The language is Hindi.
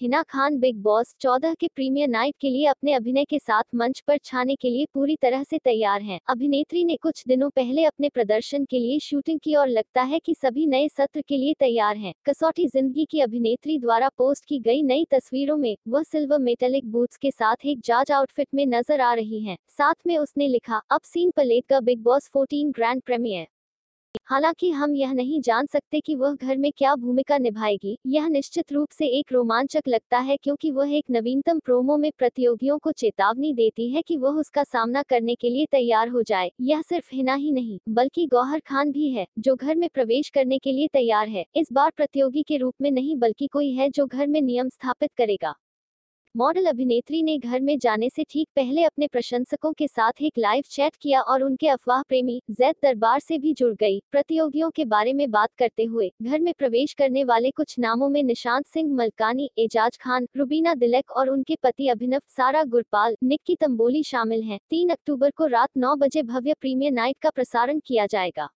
हिना खान बिग बॉस 14 के प्रीमियर नाइट के लिए अपने अभिनय के साथ मंच पर छाने के लिए पूरी तरह से तैयार हैं। अभिनेत्री ने कुछ दिनों पहले अपने प्रदर्शन के लिए शूटिंग की और लगता है कि सभी नए सत्र के लिए तैयार हैं। कसौटी ज़िंदगी की अभिनेत्री द्वारा पोस्ट की गई नई तस्वीरों में वह सिल्वर मेटेलिक बूट्स के साथ एक जाज आउटफिट में नज़र आ रही है। साथ में उसने लिखा, अब सीन पलेट का बिग बॉस 14 ग्रैंड प्रीमियर हालाँकि हम यह नहीं जान सकते कि वह घर में क्या भूमिका निभाएगी। यह निश्चित रूप से एक रोमांचक लगता है क्योंकि वह एक नवीनतम प्रोमो में प्रतियोगियों को चेतावनी देती है कि वह उसका सामना करने के लिए तैयार हो जाए। यह सिर्फ़ हिना ही नहीं, बल्कि गौहर खान भी है, जो घर में प्रवेश करने के लिए तैयार है। इस बार प्रतियोगी के रूप में नहीं, बल्कि कोई है जो घर में नियम स्थापित करेगा। मॉडल अभिनेत्री ने घर में जाने से ठीक पहले अपने प्रशंसकों के साथ एक लाइव चैट किया और उनके अफवाह प्रेमी जैद दरबार से भी जुड़ गई। प्रतियोगियों के बारे में बात करते हुए, घर में प्रवेश करने वाले कुछ नामों में निशांत सिंह मलकानी, एजाज खान, रुबीना दिलक और उनके पति अभिनव सारा गुरपाल, निक्की तंबोली शामिल हैं। तीन अक्टूबर को रात नौ बजे भव्य प्रीमियर नाइट का प्रसारण किया जाएगा।